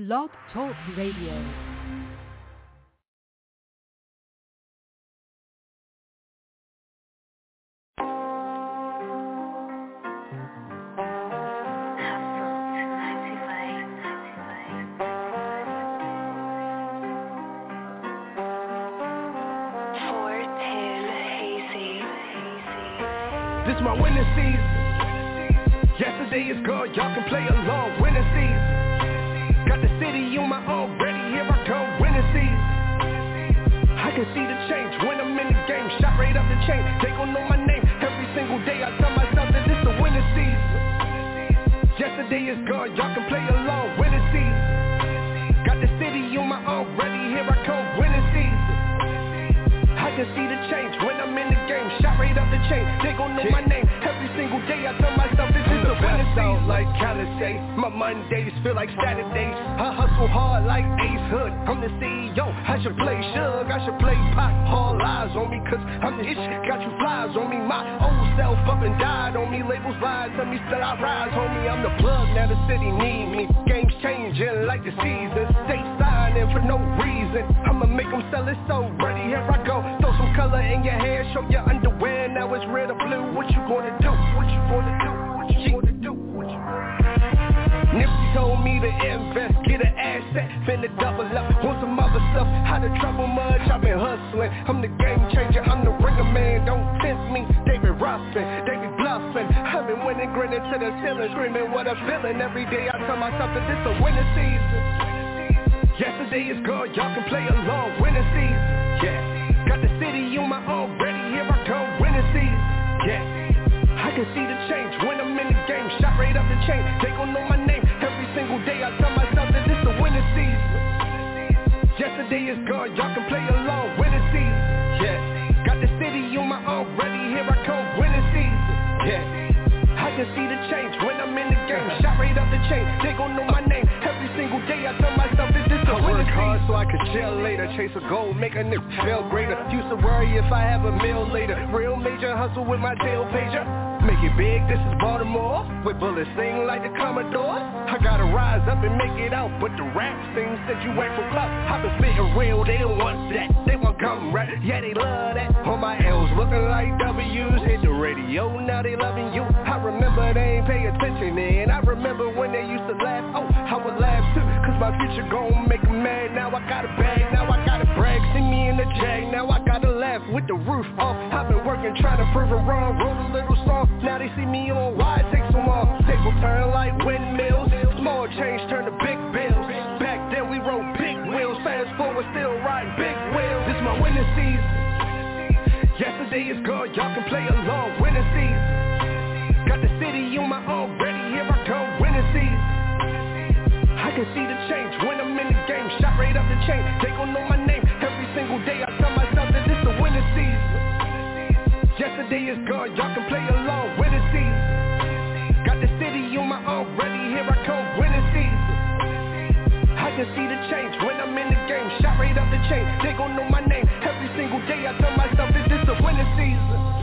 Blog Talk Radio. Chain. They gon' know my name every single day. I tell myself that this the winning season. Yesterday is gone, y'all can play along. Winning season. Got the city on my own, ready, here I come. Winning season. I can see the change when I'm in the game. Shot right up the chain. They gon' know my name every single day. I tell myself this is the season. Like Khaled say, my Mondays feel like Saturdays. I hustle hard like Ace Hood. I'm the CEO. I should play Suge. I should play Pop. All eyes on me 'cause I'm the ish. Got you flies on me. My old self up and died on me. Labels lies tell me still I rise, homie. I'm the plug. Now the city need me. Games changing like the seasons. Stay signing for no reason. I'ma make them sell it so ready. Here I go. Throw some color in your hair. Show your underwear. Now it's red or blue. What you gonna do? Nipsey told me to invest, get an asset, finna double up on some other stuff. How to trouble much, I've been hustling. I'm the game changer, I'm the ringer man. Don't tempt me, David Ruffin, David bluffing. I've been winning, grinning to the ceiling, screaming what I'm feeling. Every day I tell myself that this a winning season. Yesterday is gone, y'all can play along. Winning season, yeah. Got the city on my own, ready, here I come. Winning season, yeah. I can see the change when I'm in the game. Shot right up the chain. They gon' know my is gone, y'all can play along. Winning season, yeah. Got the city on my own, ready, here I come. Winning season, yeah. I can see the change when I'm in the game. Shot right up the chain. They gon' know my so I can chill later. Chase a goal, make a nigga feel greater. Used to worry if I have a meal later. Real major hustle with my tail pager. Make it big, this is Baltimore With bullets sing like the Commodore I gotta rise up and make it out But the rap thing that you ain't for club I've been spitting real, they don't want that They want come right, yeah they love that On my L's looking like W's Hit the radio, now they loving you I remember they ain't pay attention And I remember when Cause my future gon' make 'em mad. Now I got a bag, now I got a brag. See me in the jag, now I gotta laugh with the roof off. I've been working trying to prove it wrong. Wrote a little song now they see me on why it takes so long Stable turn like windmills chain. They gon' know my name every single day. I tell myself that this the winning season. Yesterday is gone, y'all can play along. Winning season. Got the city on my own, ready, here I come. Winning season. I can see the change when I'm in the game. Shot right up the chain, they gon' know my name Every single day. I tell myself that this the winning season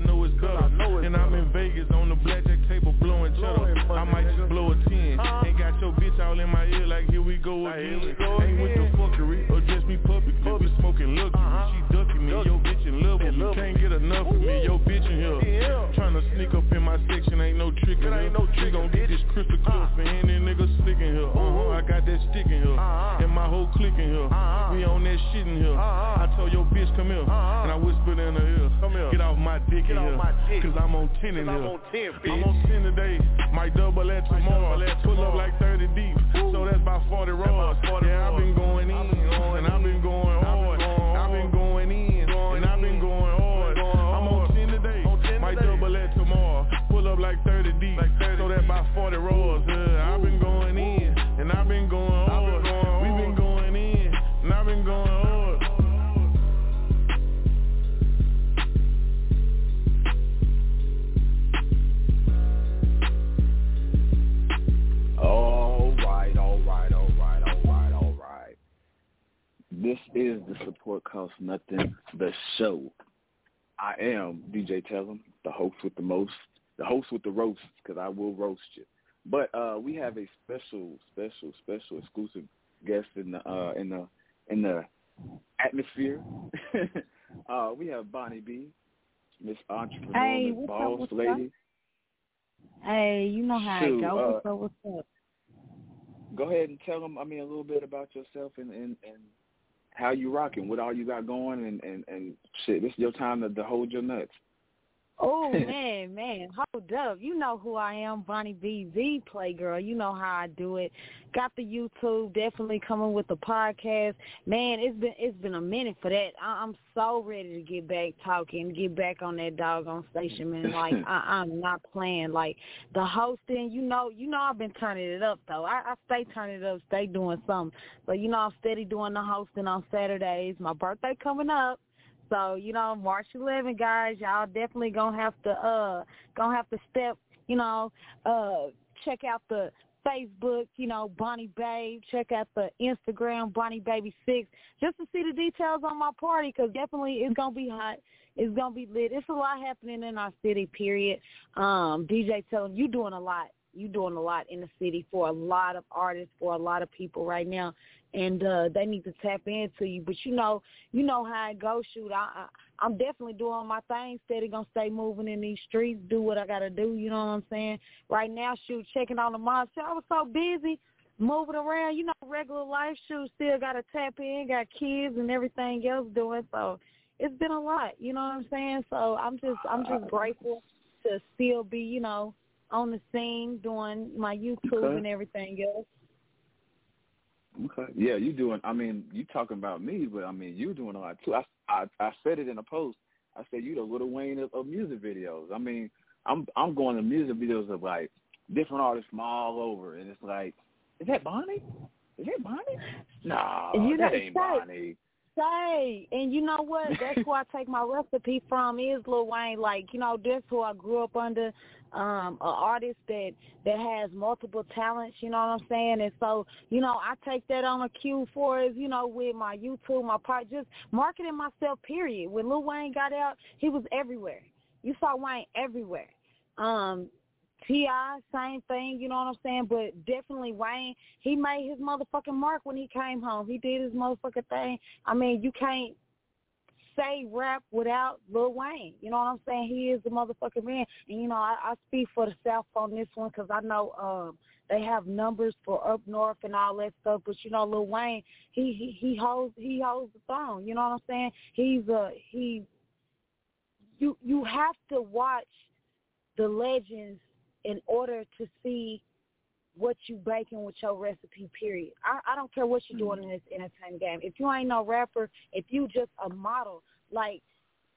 I know it's better. Get off my dick in here. Cause I'm on 10 in here. I'm on 10 today. Might double that tomorrow. Pull up like 30 deep. So that's about 40 rods. Yeah, I've been going in. And I've been going hard. I've been going in. And I've been going hard. I'm on 10 today. Might double that tomorrow. Pull up like 30 deep. So that's about 40 rods. This is the Support Costs Nothing, the show. I am DJ Tellem, the host with the most, the host with the roast, because I will roast you. But uh, we have a special, special, special, exclusive guest in the uh, in the in the atmosphere. uh, we have Bonnie B, Miss Entrepreneur, Hey, Miss what's up, Boss up? Lady. Hey, you know how Shoot, it goes. uh, what's up? What's up? Go ahead and tell them, I mean, a little bit about yourself and and, and how you rocking, what all you got going, and and and shit. This is your time to, to hold your nuts. Oh man, man, hold up. You know who I am, Bonnie B Z Playgirl. You know how I do it. Got the YouTube, definitely coming with the podcast. Man, it's been it's been a minute for that. I, I'm so ready to get back talking, get back on that doggone station, man. Like I, I'm not playing. Like the hosting, you know, you know I've been turning it up though. I, I stay turning it up, stay doing something. But you know I'm steady doing the hosting on Saturdays. My birthday coming up. So, you know, March 11, guys, y'all definitely gonna have to uh gonna have to step, you know, uh check out the Facebook, you know, Bonnie Babe. Check out the Instagram, Bonnie Baby Six, just to see the details on my party, because definitely it's gonna be hot. It's gonna be lit. It's a lot happening in our city. Period. Um, DJ, telling you doing a lot. You doing a lot in the city for a lot of artists, for a lot of people right now and uh they need to tap into you. But you know, you know how it goes. Shoot, I, I I'm definitely doing my thing. Steady gonna stay moving in these streets, do what I gotta do. You know what I'm saying? Right now, shoot, checking on the mobs. I was so busy moving around. You know, regular life. Shoot, still gotta tap in. Got kids and everything else doing. So it's been a lot. You know what I'm saying? So I'm just I'm just grateful to still be you know on the scene doing my YouTube Okay. and everything else. Okay. Yeah, you doing. I mean, you talking about me, but I mean, you doing a lot too. I I, I said it in a post. I said you the Lil Wayne of, of music videos. I mean, I'm I'm going to music videos of like different artists from all over, and it's like, is that Bonnie? Is that Bonnie? No, You that ain't say- Bonnie. Say, and you know what? That's where I take my recipe from is Lil Wayne. Like, you know, that's who I grew up under. Um, an artist that that has multiple talents, you know what I'm saying? And so, you know, I take that on a cue for is, you know, with my YouTube, my part, just marketing myself. Period. When Lil Wayne got out, he was everywhere. You saw Wayne everywhere. Um, T.I., same thing, you know what I'm saying? But definitely Wayne, he made his motherfucking mark when he came home. He did his motherfucking thing. I mean, you can't say rap without Lil Wayne. You know what I'm saying? He is the motherfucking man. And you know, I, I speak for the South on this one because I know um they have numbers for up north and all that stuff. But you know, Lil Wayne, he he he holds he holds the throne. You know what I'm saying? He's a he. You you have to watch the legends in order to see what you baking with your recipe, period. I, I don't care what you're doing in this entertainment game. If you ain't no rapper, if you just a model, like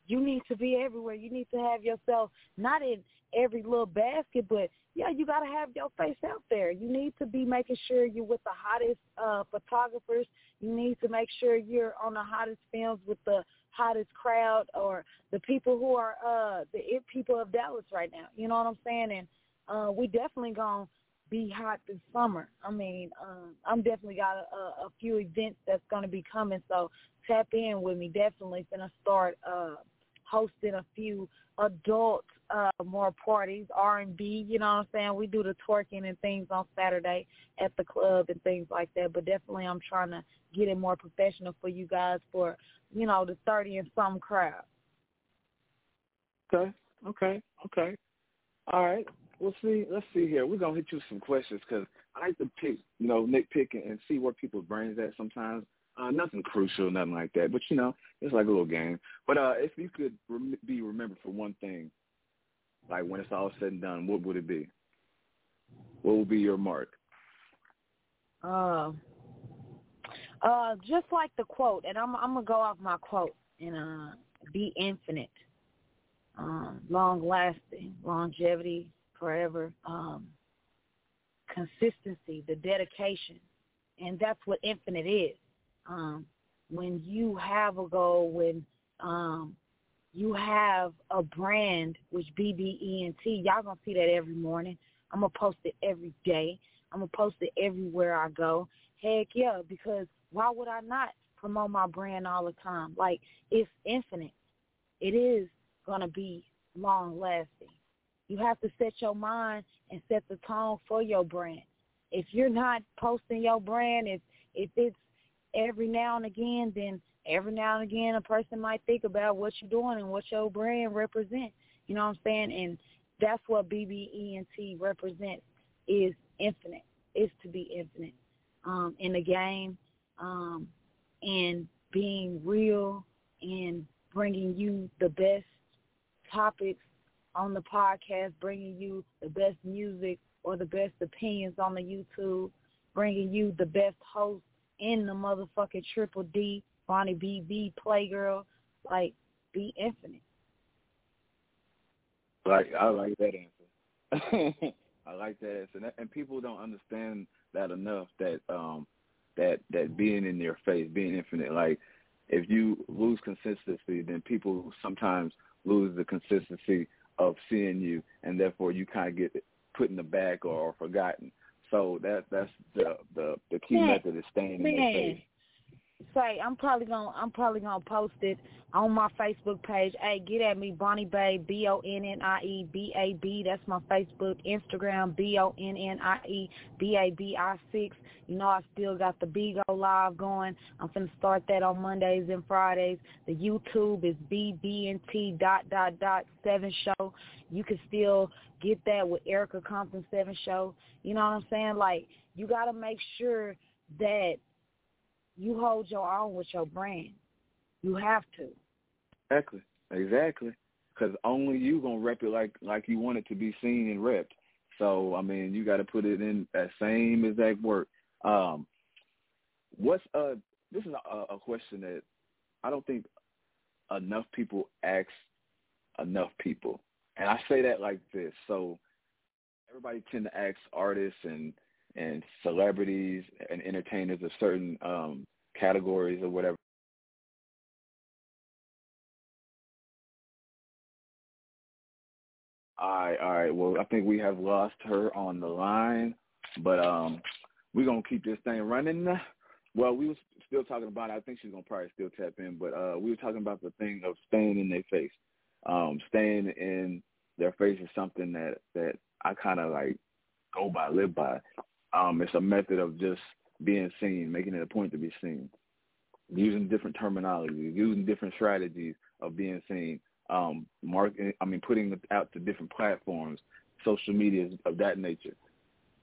you need to be everywhere. You need to have yourself not in every little basket, but yeah, you got to have your face out there. You need to be making sure you're with the hottest uh, photographers. You need to make sure you're on the hottest films with the hottest crowd or the people who are uh the it people of Dallas right now. You know what I'm saying? And uh we definitely gonna be hot this summer. I mean, um, I'm definitely got a, a few events that's to be coming, so tap in with me. Definitely to start uh, hosting a few adult uh, more parties, R&B. You know what I'm saying? We do the twerking and things on Saturday at the club and things like that. But definitely, I'm trying to get it more professional for you guys for you know the 30 and some crowd. Okay. Okay. Okay. All right well, see, let's see here. We're gonna hit you some questions because I like to pick, you know, nitpick and see where people's brains at sometimes. Uh, nothing crucial, nothing like that. But you know, it's like a little game. But uh, if you could rem- be remembered for one thing, like when it's all said and done, what would it be? What would be your mark? Uh, uh, just like the quote, and I'm I'm gonna go off my quote and uh, be infinite, um, long lasting, longevity, forever. Um, consistency, the dedication, and that's what infinite is. Um, when you have a goal, when um, you have a brand, which BBENT, y'all gonna see that every morning. I'm gonna post it every day. I'm gonna post it everywhere I go. Heck yeah, because why would I not promote my brand all the time? Like it's infinite. It is gonna be long lasting. You have to set your mind and set the tone for your brand. If you're not posting your brand, if if it's every now and again, then every now and again a person might think about what you're doing and what your brand represents. You know what I'm saying? And that's what BBENT represents is infinite. Is to be infinite um, in the game um, and being real and bringing you the best topics on the podcast, bringing you the best music or the best opinions on the YouTube, bringing you the best host in the motherfucking Triple D, Bonnie BB, Playgirl, like be infinite. Like I like that answer. I like that answer, and, and people don't understand that enough. That um, that that being in their face, being infinite. Like if you lose consistency, then people sometimes lose the consistency of seeing you, and therefore you kind of get put in the back or, or forgotten. So that that's the the the key man, method is staying in man. their face say I'm probably gonna I'm probably gonna post it on my Facebook page. Hey, get at me, Bonnie Bay, B O N N I E B A B. That's my Facebook, Instagram, B O N N I E B A B I six. You know I still got the Bigo live going. I'm gonna start that on Mondays and Fridays. The YouTube is B B N T dot dot dot seven show. You can still get that with Erica Compton seven show. You know what I'm saying? Like you gotta make sure that you hold your own with your brand. You have to. Exactly. Exactly. Because only you gonna rep it like like you want it to be seen and repped. So I mean, you got to put it in that same exact work. Um, what's uh? This is a, a question that I don't think enough people ask enough people, and I say that like this. So everybody tend to ask artists and and celebrities and entertainers of certain um, categories or whatever. All right, all right. Well, I think we have lost her on the line, but um, we're gonna keep this thing running. Well, we was still talking about. It. I think she's gonna probably still tap in, but uh, we were talking about the thing of staying in their face. Um, staying in their face is something that that I kind of like go by, live by. Um, it's a method of just being seen, making it a point to be seen. using different terminology, using different strategies of being seen, um, marketing. I mean, putting it out to different platforms, social media of that nature.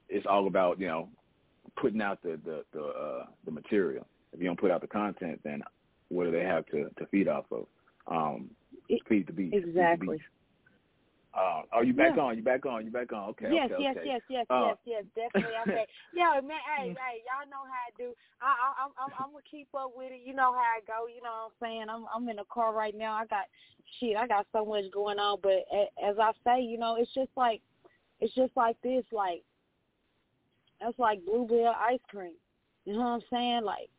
It's all about you know putting out the the the, uh, the material. If you don't put out the content, then what do they have to to feed off of? Um, feed the beast. Exactly. The beast. Uh, are you back yeah. on? You back on? You back on? Okay. Yes, okay, yes, okay. yes, yes, uh, yes, yes, definitely. Okay. yeah, man. Hey, hey, y'all know how I do. I, I, I'm, I'm, I'm gonna keep up with it. You know how I go. You know what I'm saying? I'm, I'm in the car right now. I got shit. I got so much going on. But as I say, you know, it's just like, it's just like this. Like, that's like Blue Bell ice cream. You know what I'm saying? Like,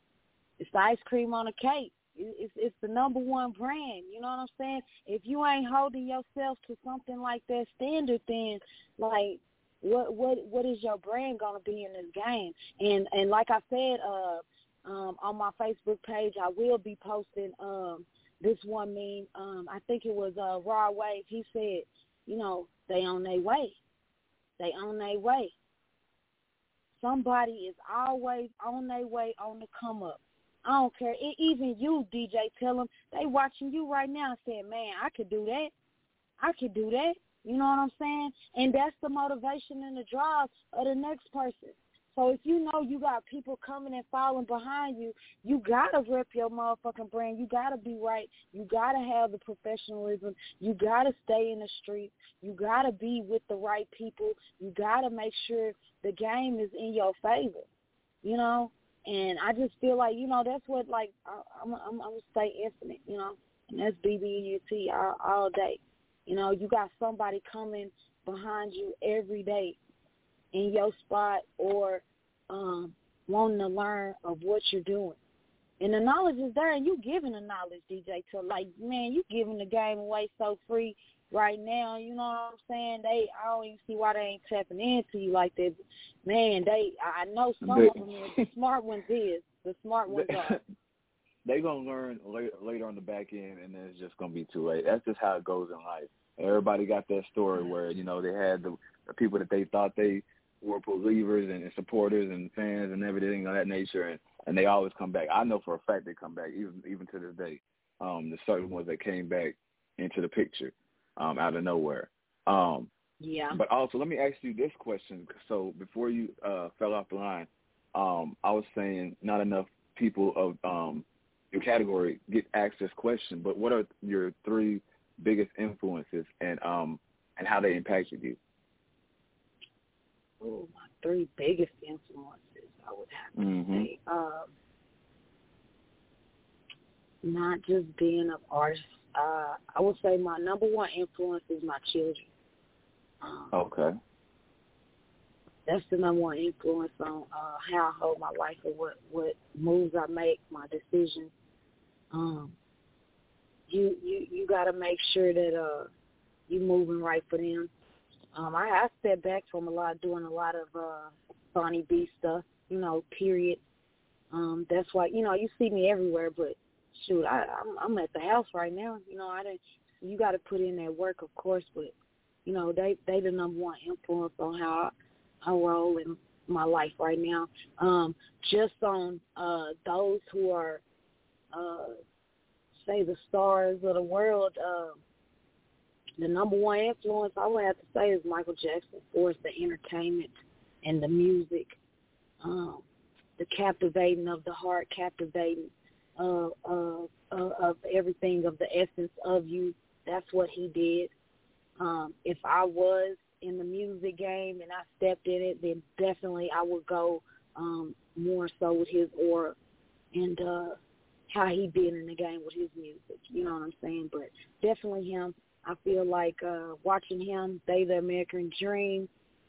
it's the ice cream on a cake. It's it's the number one brand. You know what I'm saying? If you ain't holding yourself to something like that standard, then like what what what is your brand gonna be in this game? And and like I said, uh, um, on my Facebook page, I will be posting um this one meme. Um, I think it was uh Rod Wave. He said, you know, they on their way. They on their way. Somebody is always on their way on the come up. I don't care. It, even you, DJ, tell them they watching you right now saying, man, I could do that. I could do that. You know what I'm saying? And that's the motivation and the drive of the next person. So if you know you got people coming and following behind you, you gotta rip your motherfucking brand. You gotta be right. You gotta have the professionalism. You gotta stay in the streets. You gotta be with the right people. You gotta make sure the game is in your favor. You know, and I just feel like you know that's what like I, I'm I'm, I'm gonna stay infinite, you know, and that's BBENT all, all day. You know, you got somebody coming behind you every day in your spot or um wanting to learn of what you're doing. And the knowledge is there and you giving the knowledge, DJ, to like, man, you giving the game away so free right now, you know what I'm saying? They I don't even see why they ain't tapping into you like that. Man, they I know some They- of them. The smart ones is. The smart ones are. they gonna learn later, later on the back end, and then it's just gonna be too late. That's just how it goes in life. Everybody got that story where you know they had the, the people that they thought they were believers and, and supporters and fans and everything of that nature, and and they always come back. I know for a fact they come back, even even to this day. Um, the certain ones that came back into the picture um, out of nowhere. Um, Yeah. but also, let me ask you this question. So before you uh, fell off the line, um, I was saying not enough people of um, your category get asked this question. But what are your three biggest influences and um, and how they impacted you? Oh, my three biggest influences, I would have to Mhm. say. Um, not just being an artist. Uh, I would say my number one influence is my children. Um, Okay. That's the number one influence on uh, how I hold my life or what what moves I make, my decisions. Um, you you you got to make sure that uh you moving right for them. Um, I, I step back from a lot, doing a lot of uh, Bonnie B stuff, you know. Period. Um, that's why you know you see me everywhere, but shoot, I, I'm I'm at the house right now. You know, I didn't. You got to put in that work, of course, but you know they they the number one influence on how I, I roll in my life right now. Um, just on uh, those who are, uh, say, the stars of the world. Uh, the number one influence I would have to say is Michael Jackson for us, the entertainment and the music, um, the captivating of the heart, captivating uh, of everything, of the essence of you. That's what he did. Um, if I was in the music game and I stepped in it, then definitely I would go um, more so with his aura and uh, how he did in the game with his music. You know what I'm saying? But definitely him. I feel like uh, watching him, They the American Dream,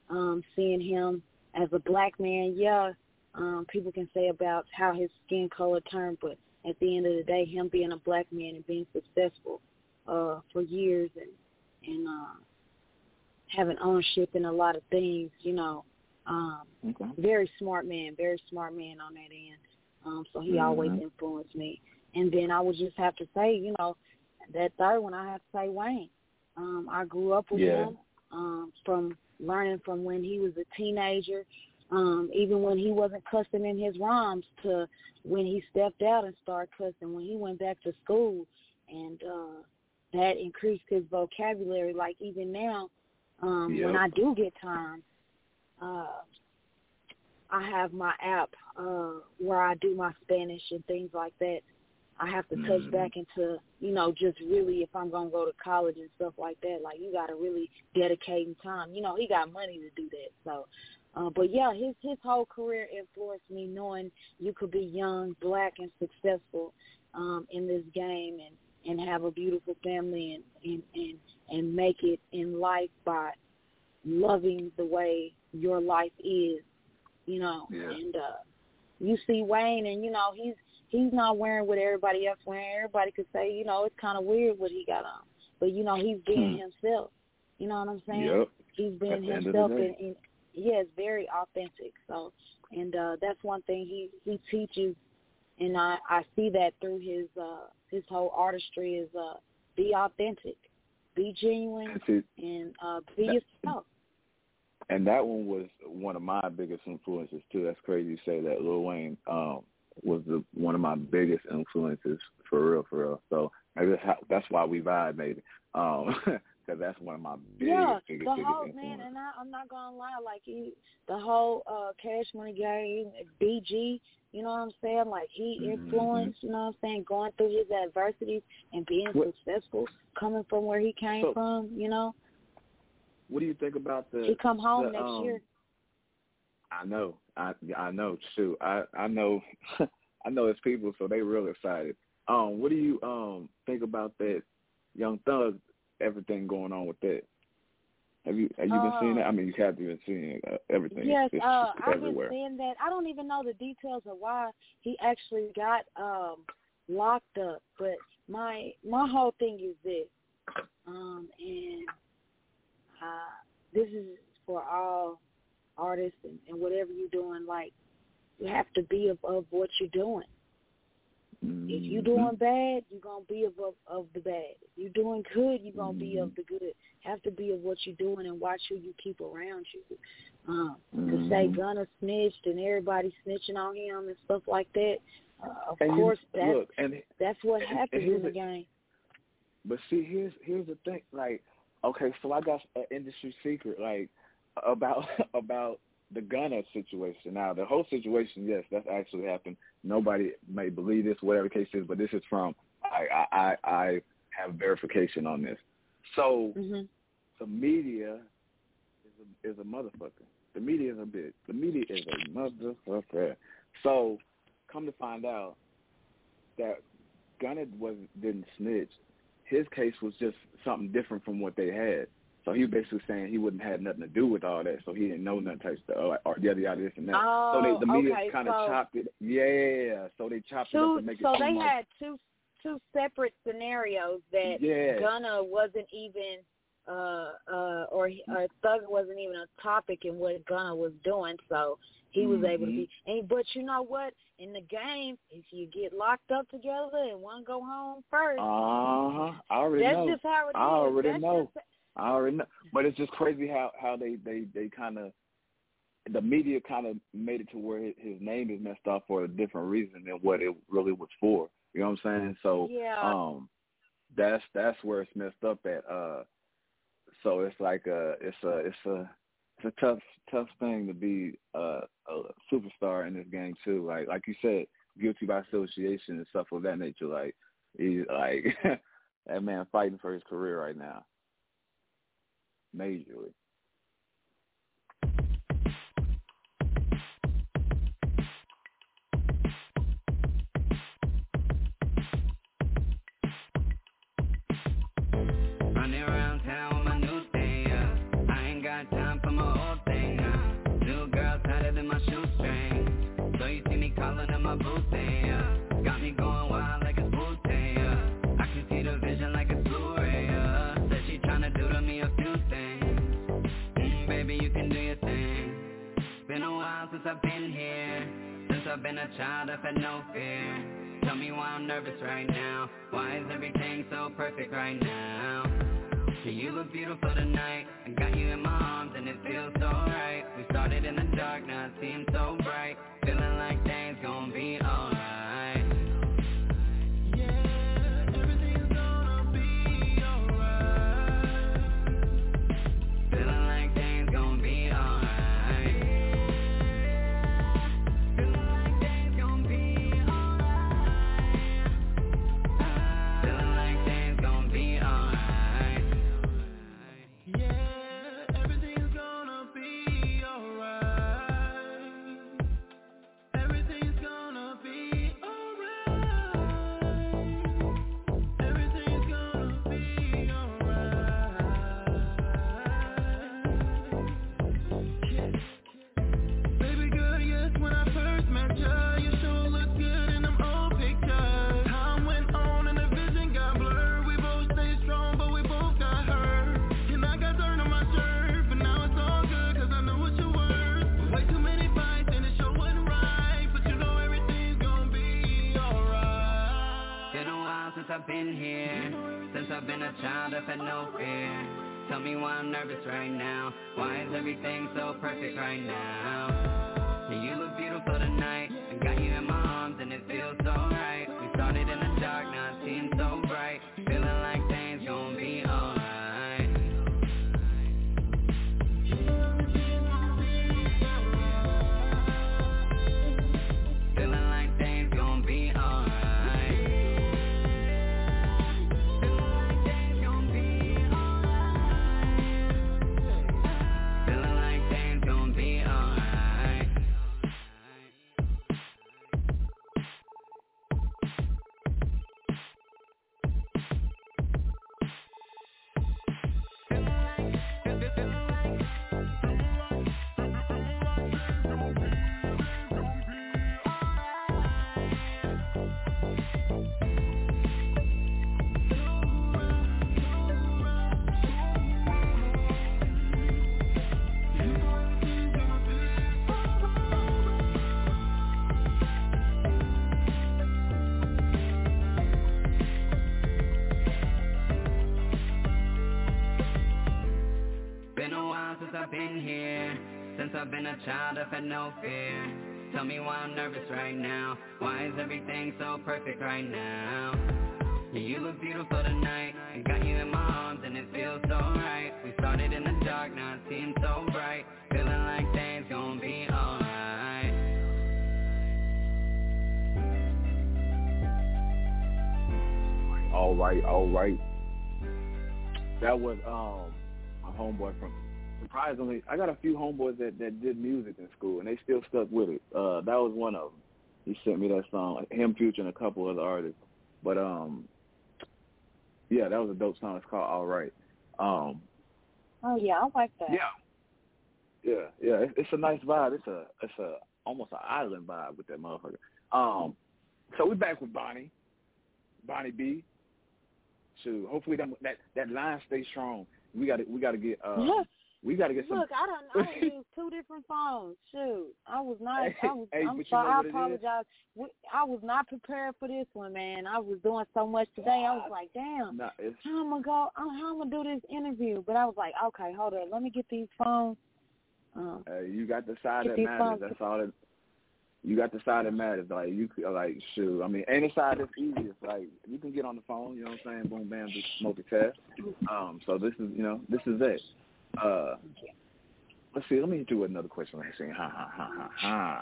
um, seeing him as a black man, yeah, um, people can say about how his skin color turned, but at the end of the day, him being a black man and being successful uh, for years and and uh, having ownership in a lot of things, you know, um, Okay. very smart man, very smart man on that end. Um, so he always Mhm. influenced me. And then I would just have to say, you know, that third one I have to say Wayne. Um, I grew up with Yeah. him um, from learning from when he was a teenager Um, even when he wasn't cussing in his rhymes to when he stepped out and started cussing, when he went back to school and uh that increased his vocabulary. Like even now, um, yep. when I do get time, uh I have my app uh where I do my Spanish and things like that. I have to touch mm. back into, you know, just really if I'm gonna go to college and stuff like that, like you gotta really dedicate time. You know, he got money to do that. So uh but yeah, his his whole career influenced me knowing you could be young, black and successful um in this game and and have a beautiful family and and and, and make it in life by loving the way your life is, you know. Yeah. And uh you see Wayne and you know, he's he's not wearing what everybody else wearing. Everybody could say, you know, it's kind of weird what he got on, but you know, he's being hmm. himself. You know what I'm saying? Yep. He's being himself, and, and yeah, it's very authentic. So, and uh that's one thing he he teaches, and I I see that through his uh his whole artistry is uh be authentic, be genuine, and, see, and uh be that, yourself. And that one was one of my biggest influences too. That's crazy you say that. Lil Wayne um, was the one of my biggest influences for real, for real. So maybe that's, how, that's why we vibe, maybe. Um, because that's one of my biggest, yeah, biggest, the biggest whole influences. man, and I, I'm not gonna lie, like he, the whole uh Cash Money game, BG, you know what I'm saying? Like he Mm-hmm. influenced, you know what I'm saying, going through his adversities and being What- successful, coming from where he came So- from, you know. What do you think about the? He come home the, next um, year. I know, I I know. Shoot, I I know, I know it's people, so they real excited. Um, what do you um think about that Young Thug? Everything going on with that? Have you have you been seeing that? I mean, you have been seeing uh, everything. Yes, it's, uh, it's I've everywhere. been seeing that. I don't even know the details of why he actually got um locked up. But my my whole thing is this, um, and uh, this is for all artists and, and whatever you're doing. Like you have to be above what you're doing. If you're Mhm. doing bad, you're gonna be of, of the bad. If you're doing good, you're gonna be Mhm. of the good. Have to be of what you're doing and watch who you keep around you. Um, To Mhm. say Gunna snitched and everybody snitching on him and stuff like that. Uh, of And course, that's look, and that's what and- happens and in the the- game. But see, here's here's the thing. Like, okay, so I got an industry secret, like about about the Gunna situation. Now, the whole situation, yes, that's actually happened. Nobody may believe this, whatever the case is, but this is from I I I, have verification on this. So hmm the media is a, is a motherfucker. The media is a bitch. The media is a motherfucker. So come to find out that Gunna was didn't snitch. His case was just something different from what they had. So he was basically saying he wouldn't have nothing to do with all that, so he didn't know nothing type stuff, or, or yada yada this and that. Oh, so they, the media okay, kind of so- chopped it. Yeah, so they chopped it up to make it so they like had two two separate scenarios that yeah, Gunna wasn't even uh uh or uh, Thug wasn't even a topic in what Gunna was doing, so he was able to be. And but you know what? In the game, if you get locked up together and one go home first, uh huh. I already that's know. That's just how it is. I already That's know. just- I already know. But it's just crazy how how they they they kind of the media kind of made it to where his, name is messed up for a different reason than what it really was for. You know what I'm saying? So yeah. um that's that's where it's messed up at. Uh so it's like a it's a it's a it's a tough tough thing to be uh, a superstar in this game too. Like like you said, guilty by association and stuff of that nature. Like he's like that man fighting for his career right now. Majorly. Perfect right now? You look beautiful tonight. Nervous right now. Why is everything so perfect right now? You look beautiful tonight. Been here. Since I've been a child, I've had no fear. Tell me why I'm nervous right now. Why is everything so perfect right now? You look beautiful tonight. I got you in my arms and it feels so right. We started in the dark, now it seems so bright. Feeling like things gon' be alright. All right, all right. That was um my homeboy from surprisingly I got a few homeboys that that did music in school and they still stuck with it. Uh that was one of them. He sent me that song, him, Future, and a couple other artists. But um yeah, that was a dope song. It's called All Right. Um Oh yeah, I like that. yeah. Yeah, yeah. It's, it's a nice vibe. It's a it's a almost an island vibe with that motherfucker. Um so we're back with Bonnie. Bonnie B. So hopefully that that that line stays strong. We got to we got to get uh Look, we got to get some. look, I don't. I used two different phones. Shoot, I was not. I was. Hey, I'm sorry. I is? apologize. We, I was not prepared for this one, man. I was doing so much today. I was like, damn. Nah, it's, How I'm gonna go? How I'm gonna do this interview? But I was like, okay, hold on. Let me get these phones. Um, uh, you got the side that matters. That's all that. You got the side that matters. Like you like shoot. I mean, any side that's easiest. Like you can get on the phone. You know what I'm saying? Boom, bam, just multitask. Um. So this is you know this is it. Uh. Let's see. Let me do another question. Let me see. Ha ha ha ha ha.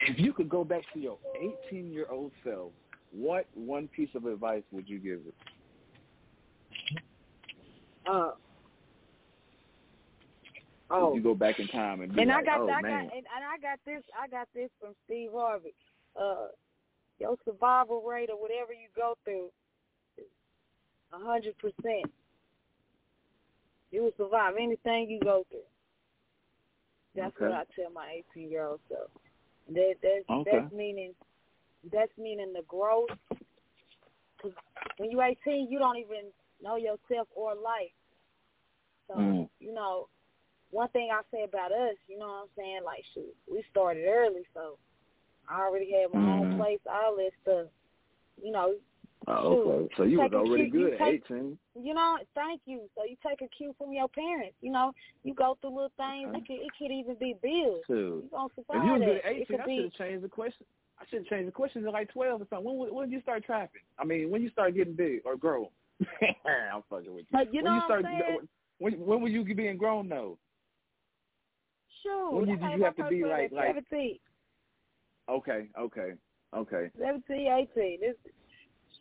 If you could go back to your 18 year old self, what one piece of advice would you give it? uh, oh, you go back in time and be and like, I got, oh I man, got, and, and I got this, I got this from Steve Harvey. Uh, your survival rate or whatever you go through, is a hundred percent. You will survive anything you go through. That's Okay. what I tell my eighteen year old self. That that's Okay. that's meaning that's meaning the growth. Cause when you're eighteen, you don't even know yourself or life. So Mm. you know, one thing I say about us, you know what I'm saying? Like, shoot, we started early, so I already had my Mhm. own place, all that stuff. You know, Oh, okay. So you was already you good at 18. You know, thank you. So you take a cue from your parents. You know, you go through little things. Okay. It could, it could even be bills. Too. You gonna survive If you was good that. at it 18, could I should have changed the question. I should have changed the questions at like 12 or something. When when did you start trapping? I mean, when you start getting big or grow? I'm fucking with you. But you know when you start, saying? when when were you being grown though? Sure. when did made you have to be like- like- 17, Okay, okay, okay, 17, 18. This,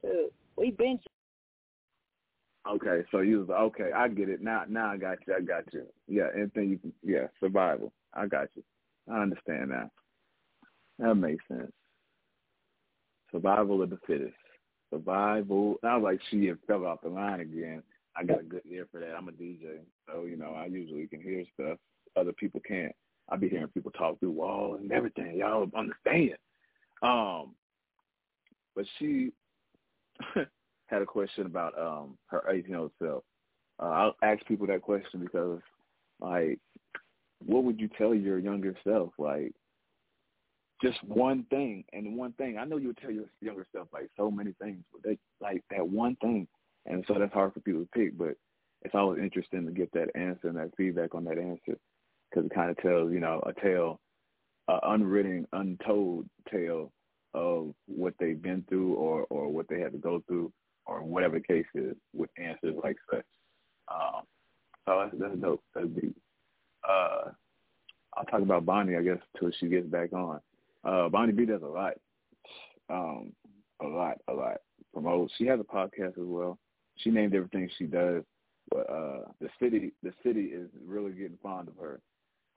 shoot, we been. Okay. So you was okay. I get it now. Now I got you. I got you. Yeah, anything you can. Yeah, survival. I got you. I understand now. That makes sense. Survival of the fittest. Survival. I was like, she fell off the line again. I got a good ear for that. I'm a DJ, so you know I usually can hear stuff other people can't. I be hearing people talk through walls and everything. Y'all understand. Um, but she had a question about um her 18 year old self. Uh, I'll ask people that question because, like, what would you tell your younger self? Like, just one thing and one thing. I know you would tell your younger self like so many things, but they like that one thing, and so that's hard for people to pick. But it's always interesting to get that answer and that feedback on that answer because it kind of tells you know a tale, a unwritten, untold tale of what they've been through or or what they had to go through or whatever the case is with answers like such. Um, so that's, that's dope. That's deep. Uh, I'll talk about Bonnie, I guess, till she gets back on. Uh, Bonnie B does a lot, um, a lot, a lot. Promotes. She has a podcast as well. She named everything she does, but uh, the city, the city is really getting fond of her.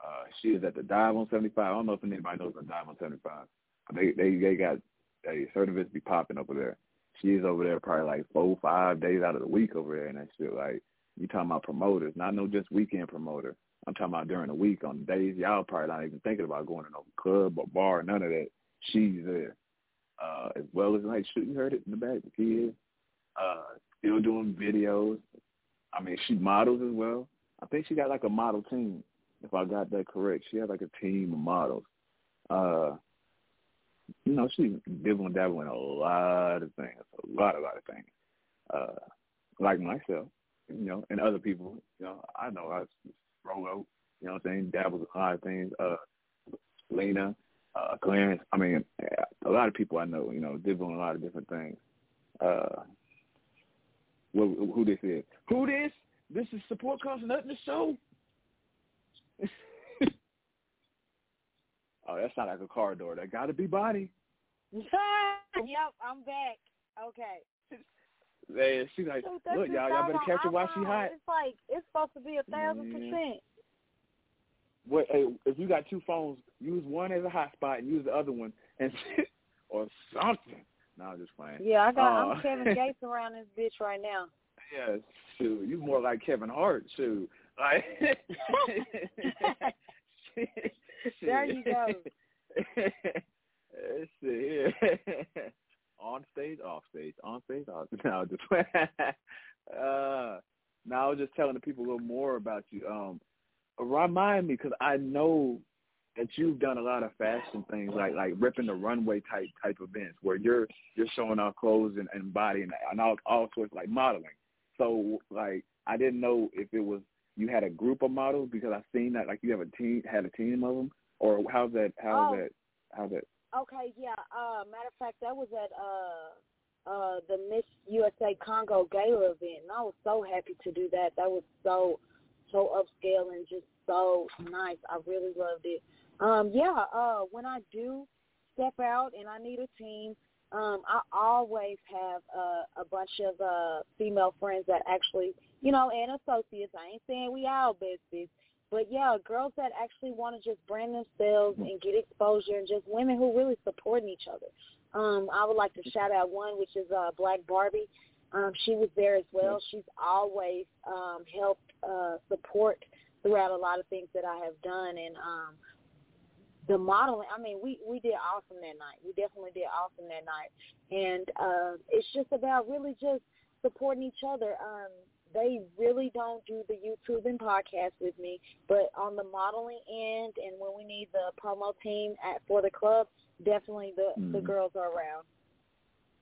Uh, she is at the Dive on 75. I don't know if anybody knows the Dive on 75. They they they got a certain events be popping over there. She is over there probably like four, five days out of the week over there, and that shit. Like you talking about promoters, not no just weekend promoter. I'm talking about during the week on the days y'all probably not even thinking about going to no club or bar, none of that. She's there. Uh, as well as like shooting heard it in the back, the kids. Uh, still doing videos. I mean, she models as well. I think she got like a model team, if I got that correct. She had like a team of models. Uh, you know, she's dibbling dabbling a lot of things, a lot, a lot of things. Uh, like myself, you know, and other people, you know, I know I roll out, you know what I'm saying, dabbles in a lot of things. Uh, Lena, uh, Clarence, I mean, a lot of people I know, you know, dibbling a lot of different things. Uh, who, who this is? Who this? This is support costs nothing to show. oh, that sounds like a car door. That got to be Bonnie. yep, I'm back. Okay. Man, she's like, So look, y'all, y'all better catch her while she hot. It's like it's supposed to be a thousand Yeah. percent. What, hey, if you got two phones, use one as a hotspot and use the other one, and or something. No, I'm just playing. Yeah, I got. Uh, I'm Kevin Gates around this bitch right now. Yeah, shoot, you more like Kevin Hart, shoot. Like, There you go. Shit, on stage, off stage, on stage, off. No, just uh, now I was just telling the people a little more about you. Um, remind me because I know that you've done a lot of fashion things, like like ripping the runway type type events where you're you're showing off clothes and, and body and, and all all sorts like modeling. So like I didn't know if it was you had a group of models because I've seen that like you have a team had a team of them or how's that how's Oh. that how's that Okay, yeah. Uh, matter of fact, that was at uh, uh, the Miss USA Congo Gala event, and I was so happy to do that. That was so so upscale and just so nice. I really loved it. Um, yeah. Uh, when I do step out and I need a team, um, I always have uh, a bunch of uh, female friends that actually, you know, and associates. I ain't saying we all besties, but yeah, girls that actually want to just brand themselves and get exposure, and just women who really supporting each other. Um, I would like to shout out one, which is uh, Black Barbie. Um, she was there as well. She's always um, helped uh, support throughout a lot of things that I have done, and um, the modeling. I mean, we we did awesome that night. We definitely did awesome that night, and uh, it's just about really just supporting each other. Um, they really don't do the YouTube and podcast with me, but on the modeling end, and when we need the promo team at for the club, definitely the the Mhm. girls are around.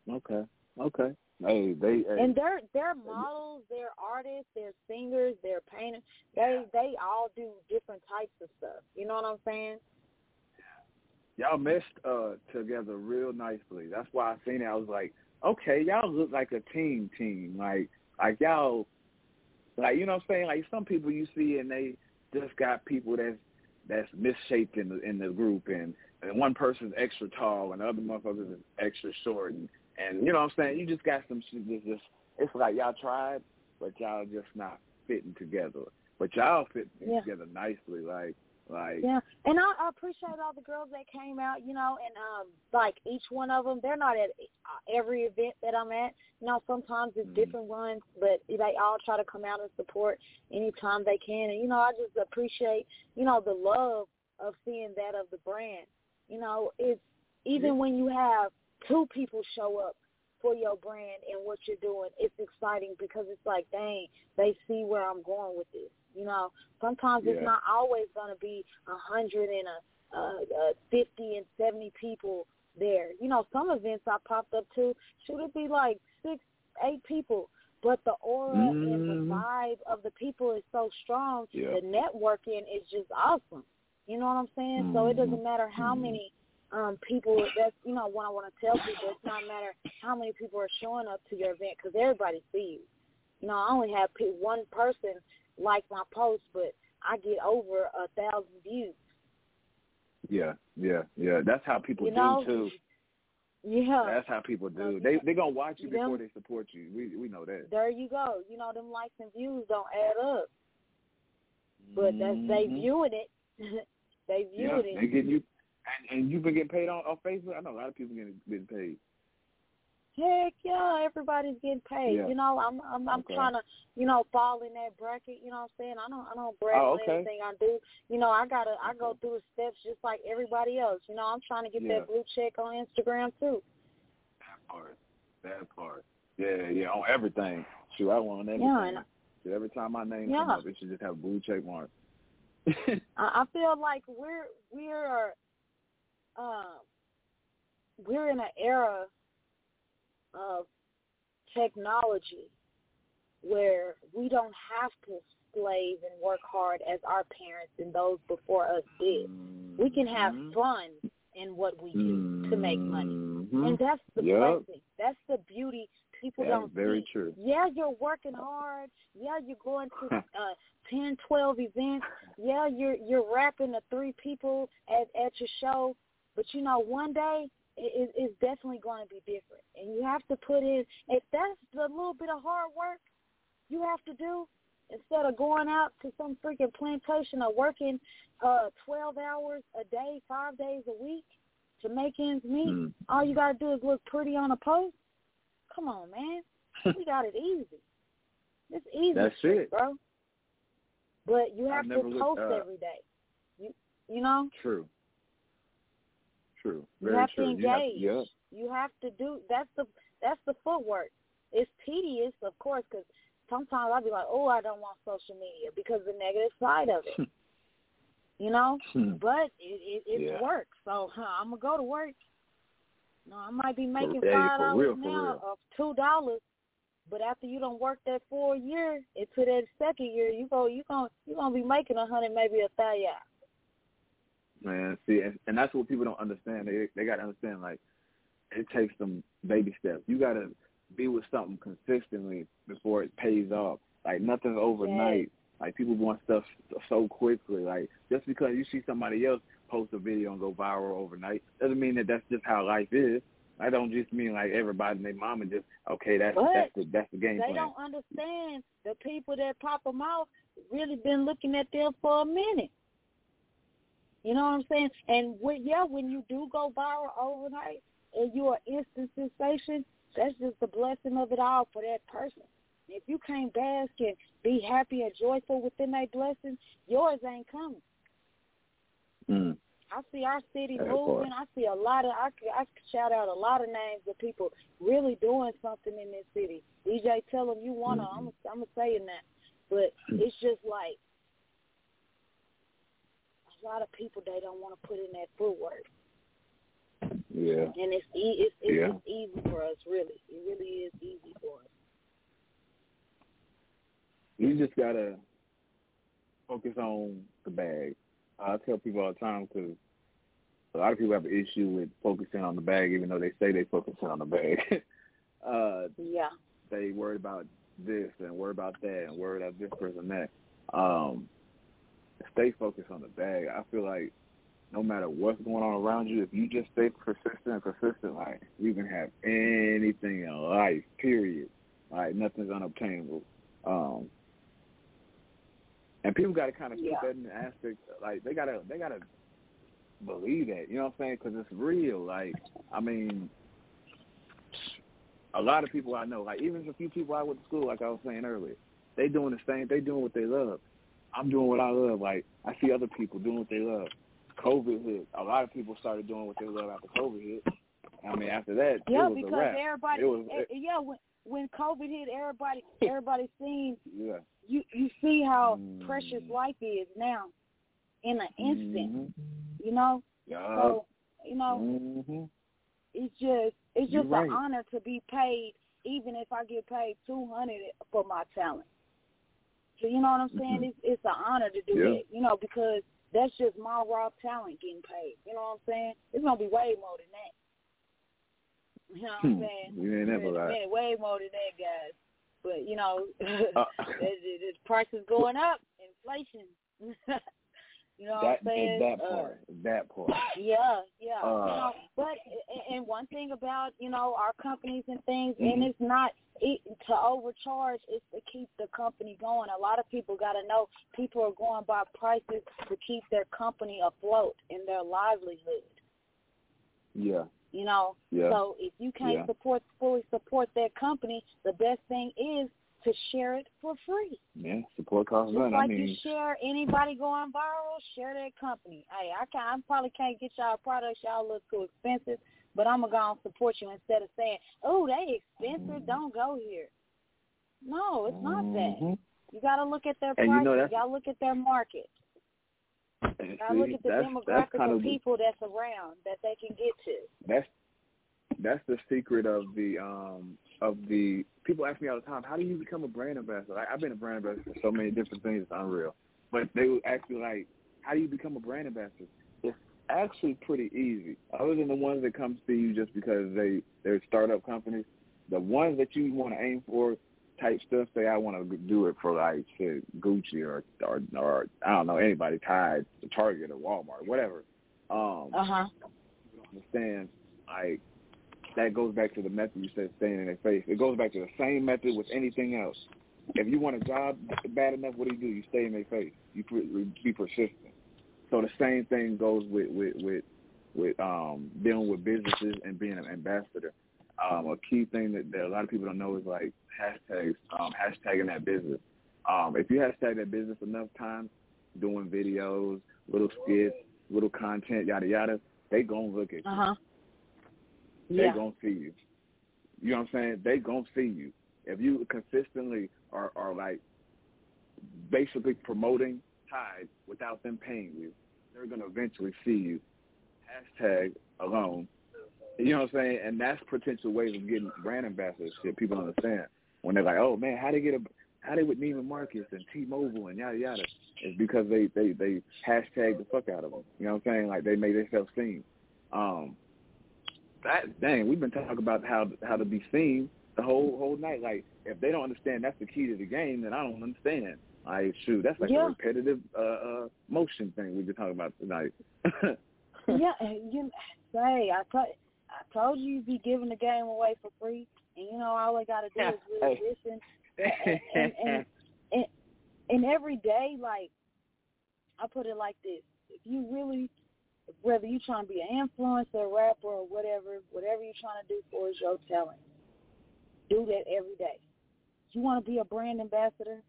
okay okay hey they hey, And they're they're models, they're artists, they're singers, they're painters. They they all do different types of stuff. You know what I'm saying? y'all meshed uh together real nicely. That's why I seen it. I was like, okay, y'all look like a team team. Like like y'all like you know what I'm saying? Like some people you see and they just got people that's that's misshaped in the in the group and, and one person's extra tall and the other motherfuckers is extra short and, and you know what I'm saying? You just got some shit that's just it's like y'all tried but y'all just not fitting together. But y'all fit Yeah. together nicely, like like Yeah, and I, I appreciate all the girls that came out. You know, and um, like each one of them, they're not at uh, every event that I'm at. You know, sometimes it's Mhm. different ones, but they all try to come out and support anytime they can. And you know, I just appreciate you know the love of seeing that of the brand. You know, it's even when you have two people show up for your brand and what you're doing, it's exciting because it's like, dang, they see where I'm going with this. You know, sometimes it's not always going to be a hundred and a uh, uh, 50 and 70 people there. You know, some events I popped up to, should it be like six, eight people? But the aura mm. and the Mm-hmm. vibe of the people is so strong. Yeah. The networking is just awesome. You know what I'm saying? So it doesn't matter how Mhm. many um people that's you know what I want to tell people. It's not matter how many people are showing up to your event because everybody sees. You know, I only have one person like my post, but I get over a thousand views. Yeah, yeah, yeah. That's how people You do too. Yeah. That's how people do. They they gonna watch you them- before they support you. We we know that. there you go. You know, them likes and views don't add up. But that's they Mhm. viewing it. they Yeah, viewing they it. get you, and, and you've been getting paid on, on Facebook. I know a lot of people getting getting paid. Heck yeah, everybody's getting paid. Yeah. You know, I'm I'm I'm Okay. trying to, you know, fall in that bracket, you know what I'm saying? I don't I don't brag Oh, okay. anything I do. You know, I gotta I go through the steps just like everybody else. You know, I'm trying to get Yeah. that blue check on Instagram too. That part. That part. Yeah, yeah, on everything. Shoot, I want everything. Yeah, and Shoot, every time my name Yeah. comes up, it should just have a blue check mark. I, I feel like we're we're um we're in an era of technology where we don't have to slave and work hard as our parents and those before us did. We can have Mhm. fun in what we do to make money. Mhm. And that's the Yep. blessing. That's the beauty people That's don't very see. true. Yeah, you're working hard. Yeah, you're going to uh, ten, twelve events. Yeah, you're you're rapping to three people at at your show. But you know, one day it, it's definitely going to be different, and you have to put in. If that's the little bit of hard work you have to do, instead of going out to some freaking plantation or working uh twelve hours a day, five days a week to make ends meet, Mm. all you gotta do is look pretty on a post. Come on, man. we got it easy. It's easy, That's shit, it. bro. But you have to never looked post every day. You you know, True. True. you have true. to You have, engage. yeah. You have to do. That's the that's the footwork. It's tedious, of course, because sometimes I'll be like, oh, I don't want social media because of the negative side of it. you know, Hmm. but it, it it's Yeah. work. So huh, I'm gonna go to work. No, I might be making hey, five dollars real, now or two dollars, but after you don't work that for a year into that second year, you go you gonna you gonna be making a hundred, maybe a thousand. Man, see, and, and that's what people don't understand. They they gotta understand like it takes some baby steps. You gotta be with something consistently before it pays off. Like nothing's overnight. Like people want stuff so quickly. Like just because you see somebody else post a video and go viral overnight doesn't mean that that's just how life is. I don't just mean like everybody and their mama just okay. That's But that's the that's the game They plan. don't understand the people that pop them out really been looking at them for a minute. You know what I'm saying? And when, yeah, when you do go viral overnight and you're instant sensation, that's just the blessing of it all for that person. If you can't bask and be happy and joyful within that blessing, yours ain't coming. Mm. I see our city moving. I see a lot of. I could, I could shout out a lot of names of people really doing something in this city. DJ, tell them you wanna. Mhm. I'm. I'm saying that, but it's just like a lot of people they don't want to put in that footwork, Yeah. and it's e- it's it's, Yeah. it's easy for us. Really, it really is easy for us. you just gotta focus on the bag. I tell people all the time because a lot of people have an issue with focusing on the bag, even though they say they focusing on the bag. uh, Yeah. they worry about this and worry about that and worry about this person that. Um, stay focused on the bag. I feel like no matter what's going on around you, if you just stay persistent and consistent, like you can have anything in life. Period. Like nothing's unobtainable. Um, and people got to kind of keep Yeah. that in the aspect. Like they gotta, they gotta believe that. You know what I'm saying? Because it's real. Like I mean, a lot of people I know, like even a few people I went to school, like I was saying earlier, they doing the same. They doing what they love. I'm doing what I love. Like I see other people doing what they love. COVID hit. A lot of people started doing what they love after COVID hit. I mean, after that, Yeah, it was because a wrap. everybody. It was, eh, yeah, when when COVID hit, everybody everybody seen yeah. you you see how Mm. precious life is now in an instant. Mhm. You know, Yeah. so you know, hmm it's just it's You're just right. an honor to be paid, even if I get paid two hundred for my talent. So you know what I'm saying? Mhm. It's it's an honor to do Yeah. that. You know, because that's just my raw talent getting paid. You know what I'm saying? It's gonna be way more than that. You know what I'm Hmm. saying? You ain't never lied. way more than that, guys. But you know, Uh, the, the, the prices going up, inflation. you know what that I'm saying? that Uh, part. that part. yeah, yeah. Uh, you know, but and- one thing about you know our companies and things, Mhm. and it's not it, to overcharge. It's to keep the company going. A lot of people got to know people are going by prices to keep their company afloat and their livelihood. Yeah. You know, Yeah. so if you can't Yeah. support fully support that company, the best thing is to share it for free. Yeah. Support costs Just like I mean, you share anybody going viral, share that company. Hey, I can I probably can't get y'all products, y'all look too expensive, but I'm gonna go and support you instead of saying, Oh, they expensive, Mhm. don't go here. No, it's not that. Mhm. You gotta look at their And you prices, know, you gotta look at their market. You gotta look at the demographic kind of of people that's around that they can get to. that's that's the secret of the um of the people ask me all the time, how do you become a brand ambassador? Like, I've been a brand ambassador for so many different things, it's unreal. But they would ask me like, how do you become a brand ambassador? It's actually pretty easy. Other than the ones that come see you just because they they're startup companies, the ones that you want to aim for type stuff, say I want to do it for like shit, Gucci or or or I don't know anybody, tied to Target or Walmart, whatever. Um, Uh huh. understand, like that goes back to the method you said staying in their face. It goes back to the same method with anything else. If you want a job bad enough, what do you do? You stay in their face. You be persistent. So the same thing goes with with with with um dealing with businesses and being an ambassador. Um, a key thing that, that a lot of people don't know is like hashtags, um, hashtagging that business. Um, if you hashtag that business enough times, doing videos, little skits, little content, yada yada, they gonna look at you Uh huh. They Yeah. gonna see you. You know what I'm saying? They gonna see you. If you consistently are, are like basically promoting Tide without them paying you, they're gonna eventually see you. Hashtag alone. You know what I'm saying? And that's potential ways of getting brand ambassadorship. People understand when they're like, "Oh man, how they get a how they with Neiman Marcus and T-Mobile and yada yada." It's because they they they hashtag the fuck out of them. You know what I'm saying? Like they made themselves seen. Um, that dang, we've been talking about how how to be seen the whole whole night. Like if they don't understand that's the key to the game, then I don't understand. Like shoot, that's like Yeah. a repetitive uh, uh motion thing we've been talking about tonight. yeah, and you say I told I told you you'd be giving the game away for free, and you know all I got to do is really listen. And, and, and, and and every day, like I put it like this: if you really, whether you're trying to be an influencer, rapper, or whatever, whatever you're trying to do for is your talent. Do that every day. You want to be a brand ambassador?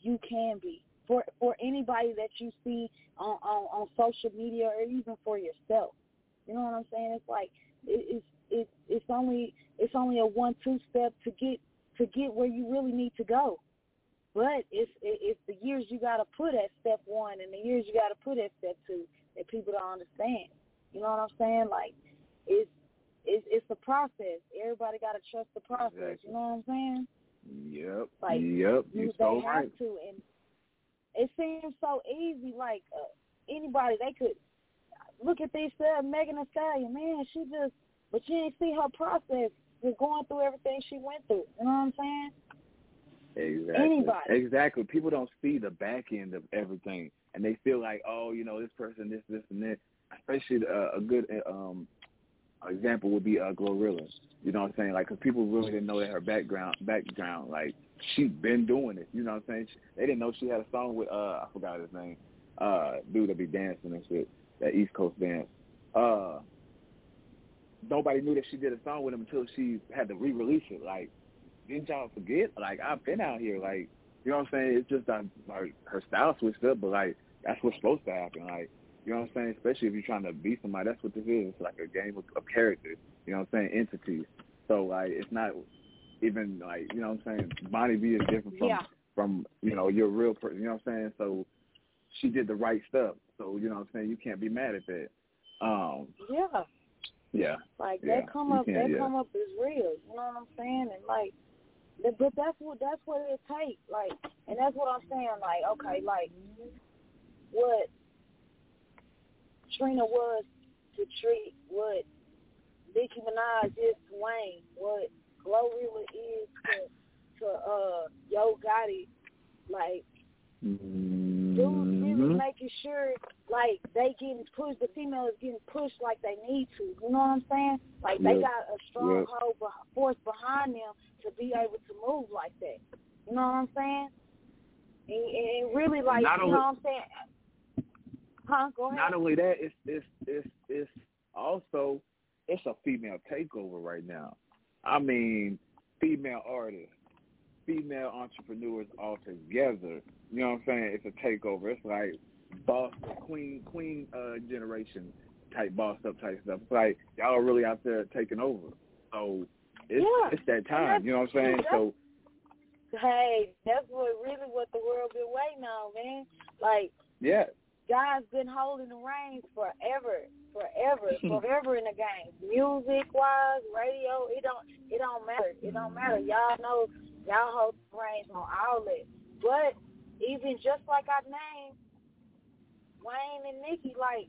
You can be for for anybody that you see on, on on social media or even for yourself. You know what I'm saying? It's like it, it's it's it's only it's only a one two step to get to get where you really need to go. But it's it, it's the years you got to put at step one and the years you got to put at step two that people don't understand. You know what I'm saying? Like it's it's it's a process. Everybody got to trust the process. Exactly. You know what I'm saying? yep. Like, yep. You, they so have right. to, and it seems so easy. Like uh, anybody, they could look at these uh, Megan Thee Stallion. Man, she just, but you ain't see her process. With going through everything she went through. You know what I'm saying? Exactly. Anybody. Exactly. People don't see the back end of everything, and they feel like, oh, you know, this person, this, this, and this. Especially uh, a good um, example would be uh, Glorilla. You know what I'm saying? Like, because people really didn't know that her background, background, like she's been doing it. You know what I'm saying? She, they didn't know she had a song with uh, I forgot his name, uh, dude that be dancing and shit, that East Coast dance. Uh, nobody knew that she did a song with him until she had to re-release it. Like, didn't y'all forget? Like, I've been out here. Like, you know what I'm saying? It's just that like her style switched up, but like that's what's supposed to happen. Like, you know what I'm saying? Especially if you're trying to be somebody, that's what this is. It's like a game of, of characters. You know what I'm saying? Entities. So like, it's not even like you know what I'm saying. Bonnie B is different from Yeah. from you know your real person. You know what I'm saying? So she did the right stuff. So you know what I'm saying. You can't be mad at that. Um, yeah. Yeah. Like yeah. that come up, that yeah. come up is real. You know what I'm saying? And like, but that's what that's what it takes. Like, and that's what I'm saying. Like, okay, like what Trina was to treat what Nicki Minaj is to Wayne, what Glorilla is to to uh Yo Gotti, like mm-hmm. dudes really making sure like they getting pushed, the female is getting pushed like they need to. You know what I'm saying? Like they got a stronghold yep. force behind them to be able to move like that. You know what I'm saying? And, and really, like not you only, know what I'm saying? Huh? Go ahead. Not only that, it's it's it's it's also it's a female takeover right now. I mean, female artists, female entrepreneurs all together. You know what I'm saying? It's a takeover. It's like boss queen queen uh generation type boss up type stuff. It's like y'all really out there taking over. So it's yeah. it's that time. You know what I'm saying? So Hey, that's what really what the world been waiting on, man. Like Yeah. God's been holding the reins forever, forever, forever in the game. Music wise, radio, it don't it don't matter. It don't matter. Y'all know y'all hold the reins on all that. But even just like I named Wayne and Nicki, like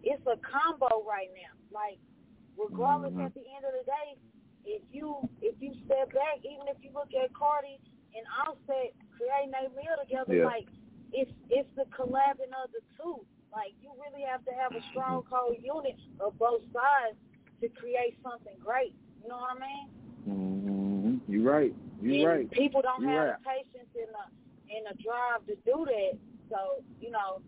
it's a combo right now. Like regardless mm-hmm. at the end of the day, if you if you step back, even if you look at Cardi and Offset creating a meal together, yeah. like it's it's the collabing of the two. Like you really have to have a strong core unit of both sides to create something great. You know what I mean? Mm-hmm. You're right. You're and right. People don't You're have right. the patience and the and the drive to do that. So you know,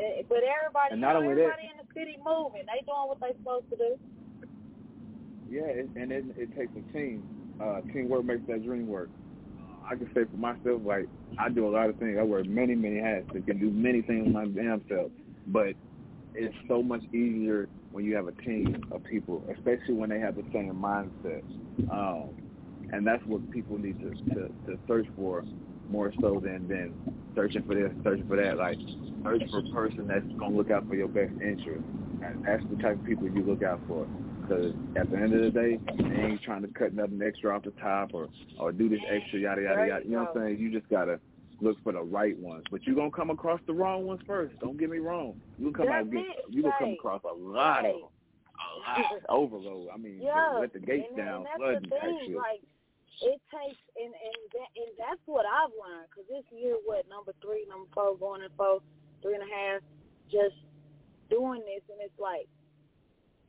eh, but everybody, and you not know, only everybody that, in the city moving. They doing what they supposed to do. Yeah, it, and it, it takes a team. Uh, teamwork makes that dream work. I can say for myself, like I do a lot of things. I wear many, many hats. I can do many things my damn self. But it's so much easier when you have a team of people, especially when they have the same mindset. Um, and that's what people need to, to, to search for more so than than searching for this, searching for that. Like search for a person that's gonna look out for your best interest. And that's the type of people you look out for. Because at the end of the day, they ain't trying to cut nothing extra off the top or or do this extra yada yada yada. You know what I'm saying? You just gotta look for the right ones. But you're gonna come across the wrong ones first. Don't get me wrong. You come out get, you gonna come across a lot of them. A lot overload. I mean, yeah. let the gates and, down, and that's flooding the type thing. shit. Like it takes, and and that, and that's what I've learned. Cause this year, what number three, number four, going in four, three and a half, just doing this, and it's like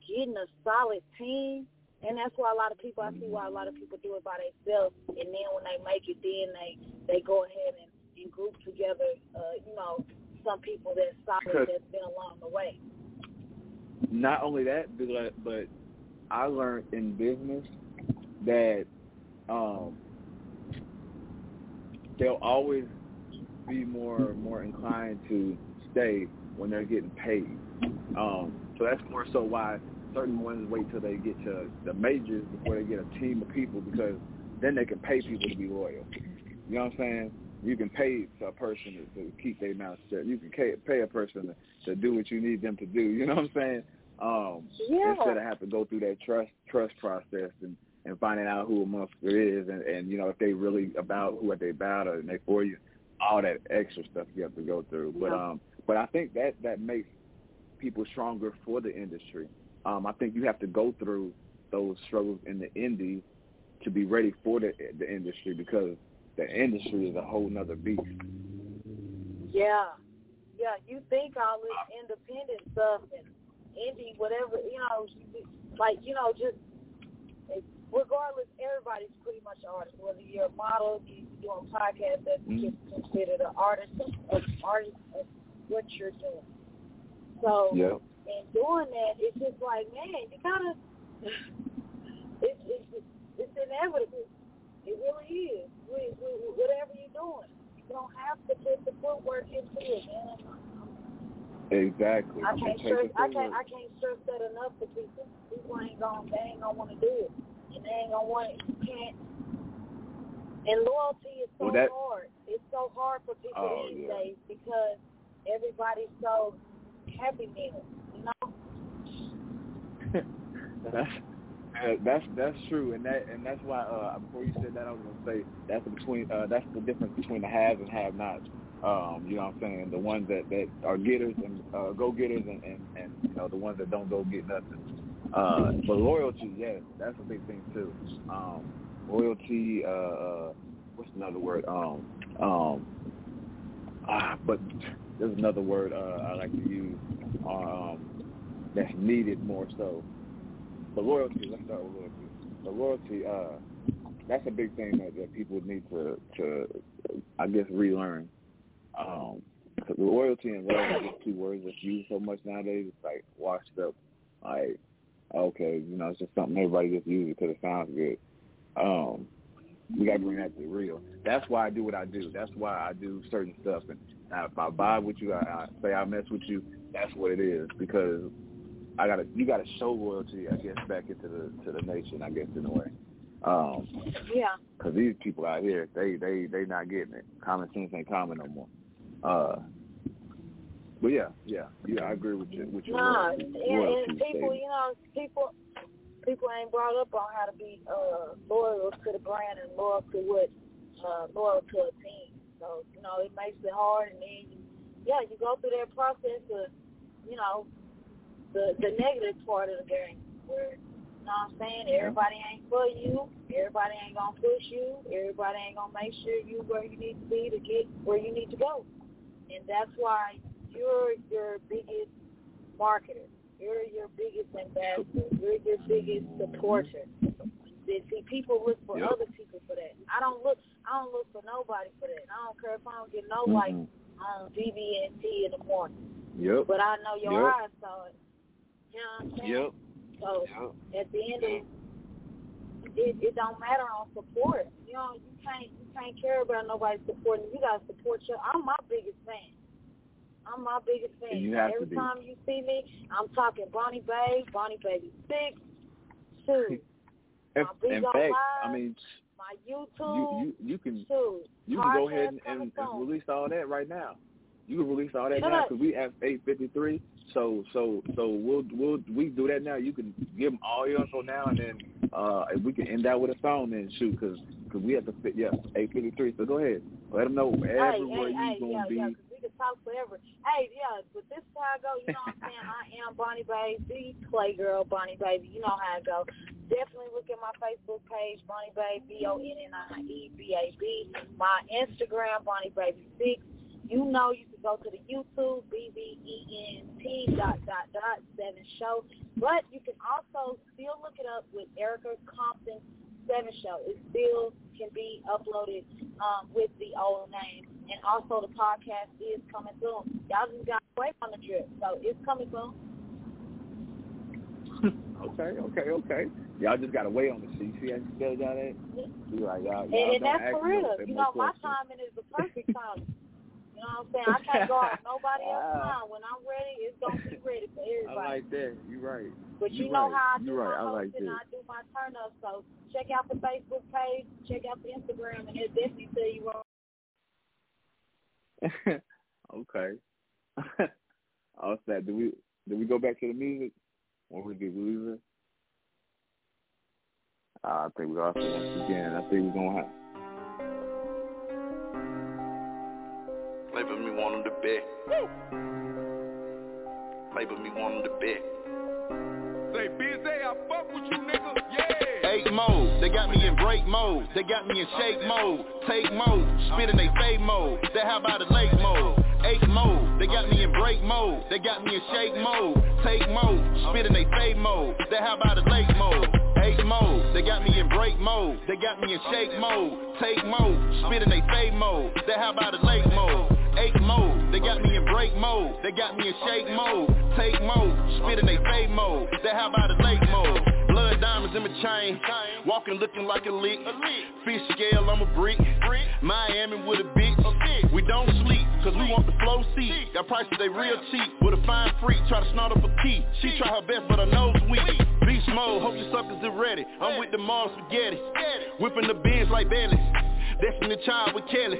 getting a solid team. And that's why a lot of people, I see why a lot of people do it by themselves. And then when they make it, then they they go ahead and, and group together. Uh, you know, some people that's solid that's been along the way. Not only that, but but I learned in business that um, they'll always be more more inclined to stay when they're getting paid. Um, so that's more so why certain ones wait till they get to the majors before they get a team of people because then they can pay people to be loyal. You know what I'm saying? You can pay a person to, to keep their mouth shut. You can pay a person to, to do what you need them to do. You know what I'm saying? Um, yeah. Instead of having to go through that trust trust process and and finding out who a monster is and and you know if they really about who they about or they for you, all that extra stuff you have to go through. Yeah. But um, but I think that that makes people stronger for the industry. Um, I think you have to go through those struggles in the indie to be ready for the the industry because the industry is a whole nother beast. Yeah, yeah. You think all this independent stuff and indie, whatever, you know, like you know, just regardless, everybody's pretty much an artist. Whether you're a model, you're doing podcasts, that's mm-hmm. considered an artist, an artist what you're doing. So, yeah. in doing that, it's just like, man, you gotta. It's it's it's inevitable. It really is. We, we, whatever you're doing, you don't have to put the footwork into it, man. Exactly. I can't stress. I can't. I can't stress that enough to people. People ain't gonna. They ain't gonna want to do it, and they ain't gonna want it. You can't. And loyalty is so well, that, hard. It's so hard for people oh, these yeah. days because everybody's so happy meal, you know. that's that's that's true, and that and that's why uh, before you said that, I was gonna say that's between uh, that's the difference between the haves and have-nots. Um, you know what I'm saying? The ones that that are getters and uh, go getters, and, and and you know the ones that don't go get nothing. Uh, but loyalty, yes, that's a big thing too. Um, loyalty. Uh, uh, what's another word? Um, um, ah, but there's another word uh, I like to use um, that's needed more so. But loyalty. Let's start with loyalty. The loyalty. Uh, that's a big thing that, that people need to, to, I guess, relearn. Um, cause loyalty and love are just two words that's used so much nowadays. It's like washed up. Like, okay, you know, it's just something everybody just uses because it sounds good. Um, we got to bring that to real. That's why I do what I do. That's why I do certain stuff. And if I vibe with you, I, I say I mess with you. That's what it is because I gotta you gotta show loyalty, I guess, back into the to the nation, I guess, in a way. Um, yeah. Because these people out here, they they they not getting it. Common sense ain't common no more. Uh, but yeah, yeah, yeah, I agree with you. With your nah, loyalty, and, loyalty and people, you know, people people ain't brought up on how to be uh, loyal to the brand and loyal to what uh, loyal to a team. So you know, it makes it hard, and then you, yeah, you go through that process of you know the the negative part of the game where. You know what I'm saying? Everybody ain't for you. Everybody ain't gonna push you. Everybody ain't gonna make sure you where you need to be to get where you need to go. And that's why you're your biggest marketer. You're your biggest ambassador. You're your biggest supporter. See, people look for Yep. other people for that. I don't look. I don't look for nobody for that. I don't care if I don't get no Mhm. likes on BBENT in the morning, Yep. but I know your Yep. eyes saw it. You know what I'm saying? Yep. So Yep. at the end of it, it don't matter on support. You know, you can't you can't care about nobody supporting. you. You gotta support your. I'm my biggest fan. I'm my biggest fan. You have to Every be. time you see me, I'm talking Bonnie Babe, Bonnie Baby Six, two, In, in fact, live. I mean, my you YouTube, you you can two. you can go ahead and, and, and release all that right now. You can release all that Shut now because we have eight fifty three. So so so we'll we'll we do that now. You can give them all your info now, and then uh if we can end that with a song, then shoot, because cause we have to fit. Yeah, eight fifty three. So go ahead, let them know Hey, everywhere hey, hey, you yeah, gonna be. yeah, can talk forever. Hey, yeah, but this is how I go. You know what I'm saying? I am Bonnie Baby, the Playgirl Bonnie Baby. You know how I go. Definitely look at my Facebook page, Bonnie Baby, B-O-N-N-I-E-B-A-B. My Instagram, Bonnie Baby 6. You know you can go to the YouTube, B-B-E-N-T dot, dot, dot, 7 show. But you can also still look it up with Erica Compton 7 show. It still can be uploaded um, with the old name. And also the podcast is coming soon. Y'all just got wait on the drip. So it's coming soon. Okay, okay, okay. Y'all just gotta wait on the. You see how you spelled that? You like y'all, And, y'all and don't that's for real. You know, my questions. timing is the perfect timing. You know what I'm saying? I can't go on nobody else's Ah. time. When I'm ready, it's going to be ready for everybody. I like that. You're right. But you, You know right. how I do right. my I like hosting, that. I do my turn up. So check out the Facebook page, check out the Instagram, and it'll definitely tell you where okay. All set. Do we do we go back to the music? Or we get losing? Uh, I think we also once again. I think we're gonna have. Label me want him to bet. Label me want him to bet. Break mode, they got me in shake mode, take mode, spit in they fade mode, they how about a lake mode, eight mode, they got me in break mode, they got me in shake mode, take mode, spit in they fade mode, they how about a lake mode, eight mode, they got me in break mode, they got me in shake mode, take mode, spit in they fade mode, they how about a lake mode, eight mode, they got me in break mode, they got me in shake mode, take mode, spit in they fade mode, they how about a lake mode, blood diamonds in my chain, walking looking like a lick, fish scale I'm a brick, Miami with a bitch, we don't sleep, cause we want the flow seat, got prices they real cheap, with a fine freak, try to snort up a key, she try her best but her nose weak, beast mode, hope your suckers are ready, I'm with the Mars spaghetti, whipping the beans like bellies, Destiny Child with Kelly.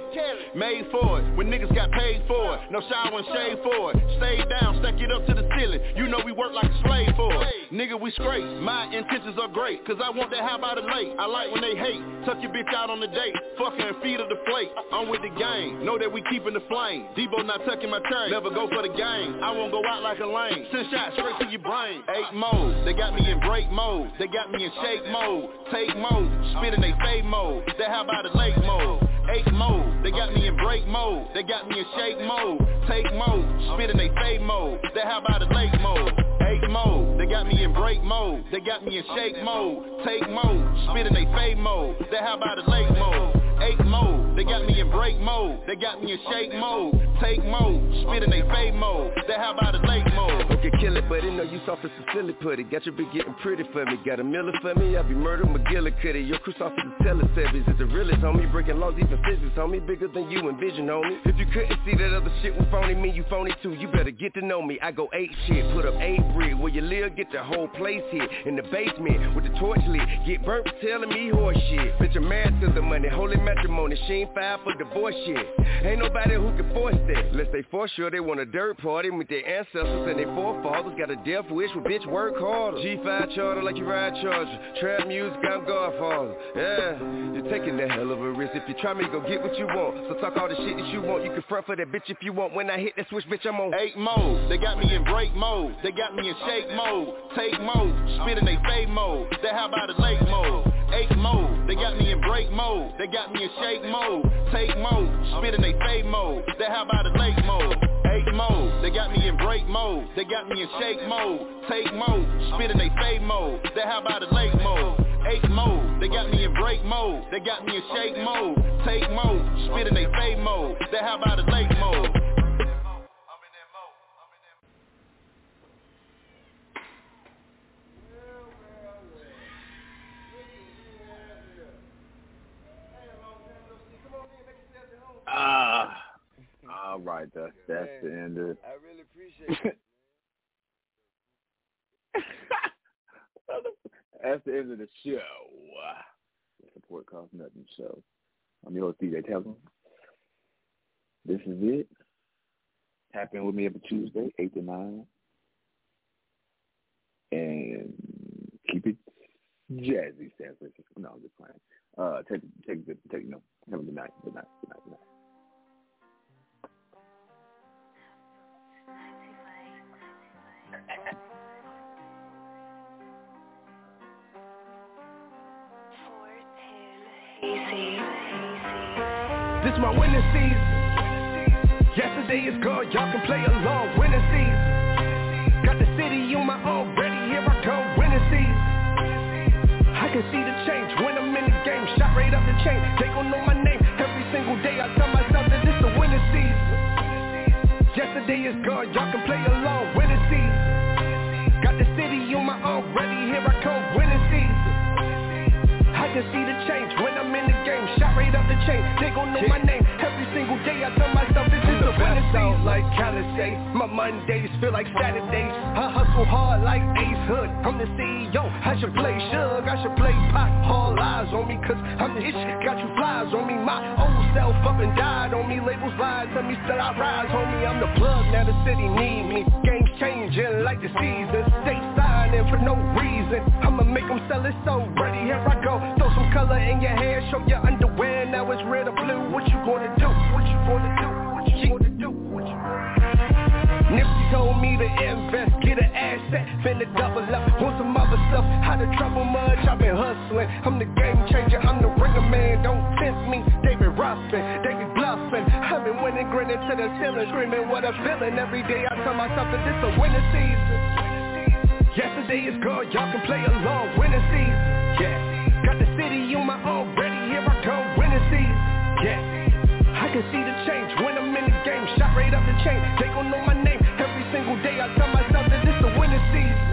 Made for it, when niggas got paid for it. No shower and shade for it. Stay down, stack it up to the ceiling. You know we work like a slave for it. Nigga, we straight. My intentions are great, cause I want that how about it late. I like when they hate. Tuck your bitch out on the date. Fucking and feed her the plate. I'm with the gang. Know that we keeping the flame. Debo not tucking my chain. Never go for the game. I won't go out like a lane. Send shots straight to your brain. Eight mode. They got me in break mode. They got me in shake mode. Take mode. Spit in they fade mode. They how about it late mode. Eight mode. They got me in break mode. They got me in shake mode. Take mode. Spit in they fade mode. They how about it late mode. Eight mode. They got me in break mode. They got me in shake mode. Take mode. Spit in they fade mode. They how about it late mode. Eight mode. They got me in break mode. They got me in shake mode. Take mode. Spit in they fade mode. They how about it late mode. Okay, kill it, but it know you soft as a silly putty. Got your bitch getting pretty for me. Got a miller for me. I be murdered McGillicuddy. Your crew soft as a Teletubbies. Is the realest, homie. Breaking laws, even physics, homie. Bigger than you envision, homie. If you couldn't see that other shit was phony, me, you phony too. You better get to know me. I go eight shit. Put up eight brick. Where you live, get the whole place here. In the basement with the torch lit. Get burnt for telling me horse shit. Bitch, I'm mad to the money. Holy matrimony. She ain't filed for divorce shit. Ain't nobody who can force that. Unless they for sure they want a dirt party with their ancestors and their forefathers. Got a death wish with bitch work harder. G5 charter like you ride charger. Trap music, I'm Godfather. Yeah, you're taking that hell of a risk. If you try me, go get what you want. So talk all the shit that you want. You can front for that bitch if you want. When I hit that switch, bitch, I'm on Eight mode. They got me in break mode. They got me in shake mode. Take mode. Spit in they fade mode. They how about it late mode. Eight mode. They got me in break mode. They got me in shake mode. Take mode. Spit in they fade mode. They how about it late mode. Eight mode. They got me in break mode. They got me in shake mode. Take mode. Spit in they fade mode. They how about it late mode. Eight mode. They got me in break mode. They got me in shake mode. Take mode. Spit in they fade mode. They how about it late mode. Ah, all right. That's that's the end of. it. I really appreciate it. that's the end of the show. The support costs nothing show. I'm your host DJ Tellem. This is it. Tap in with me every Tuesday, eight to nine, and keep it jazzy, San Francisco. No, I'm just playing. Uh, take take take, take no. Have a good night. Good night. This my winning season. Yesterday is gone, y'all can play along. Winning season. Got the city on my own, ready, here I come. Winning season. I can see the change when I'm in the game. Shot right up the chain. They gon' know my name every single day. I tell myself that this the winning season. Yesterday is gone, y'all can play along. Winning season. Got the city on my own, ready, here I come. Winning season. I can see the Up the chain. They gon' know my name single day. I tell myself this is the season. like Callis say My Mondays feel like Saturdays. I hustle hard like Ace Hood. I'm the CEO, I should play Suge I should play Pop, all eyes on me Cause I'm the ish, got you flies on me. My old self up and died on me. Labels lies, tell me still I rise Homie, I'm the plug, now the city need me. Game's changing like the season. Stay signing for no reason. I'ma make them sell it so ready, here I go. Throw some color in your hair, show your underwear. Now it's red or blue, what you gonna do? What you gonna do? What you gonna do? Nipsey told me to invest, get an asset, finna double up, want some other stuff, how to trouble much, I've been hustling, I'm the game changer, I'm the ringer man, don't tempt me, they been David Ruffin, David bluffing, I've been winning, grinning to the ceiling, screaming what I'm feeling, every day I tell myself that this a winning season. Yesterday is gone, y'all can play along. Winning season. Yeah. Got the city on my own, ready, here I come. Winning season. Yeah. I can see the change when I'm in the game. Shot right up the chain. They gon' know my name every single day. I tell myself that this the winning season.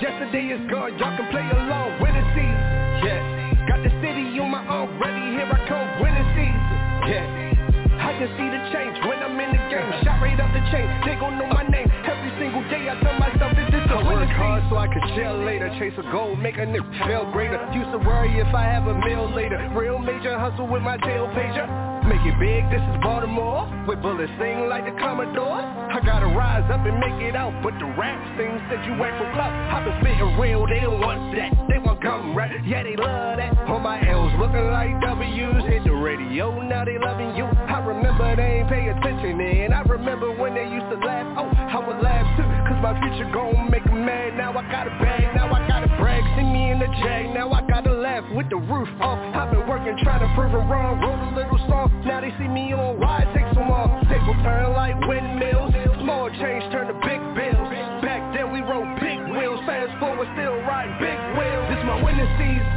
Yesterday is gone, y'all can play along. Winning season. Yeah. Got the city on my own, ready, here I come. Winning season. Yeah. I can see the change when I'm in the game. Shot right up the chain. They gon' know my name every single day. I tell myself that this the I winning work hard so I could chill later Chase a goal, make a nigga feel greater Used to worry if I have a meal later Real major hustle with my tail pager Make it big, this is Baltimore. With bullets sing like the Commodore. I gotta rise up and make it out But the rap things said you ain't for club. I've been spitting real, they don't want that. They want gum rap, yeah they love that. All my L's looking like W's Hit the radio, now they loving you. I remember they ain't pay attention And I remember when they used to laugh. Oh, I would laugh too Cause my future gon' make them mad. Now I got a bag, now I got a brag. See me in the jag, now I gotta laugh with the roof off I've been working trying to prove it wrong. Wrote a little song, now they see me on why it takes so long Tables turn like windmills. Small change turn to big bills. Back then we rode big wheels. Fast forward still ride big wheels. This my winning season.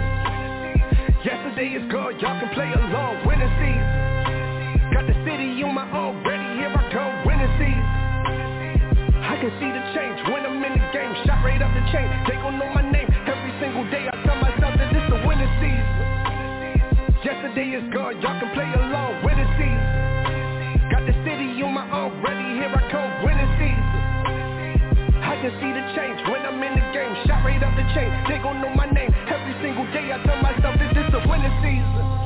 Yesterday is gone, y'all can play along. Winning season. Got the city on my own, ready, here I come Winning season. I can see the change when I'm in the game. Shot right up the chain, they gon' know my this girl, y'all can play along with the season. Got the city on my arm, ready, here I come, winning season. I can see the change when I'm in the game, shot right up the chain, they gon' know my name. Every single day I tell myself that this a winning season.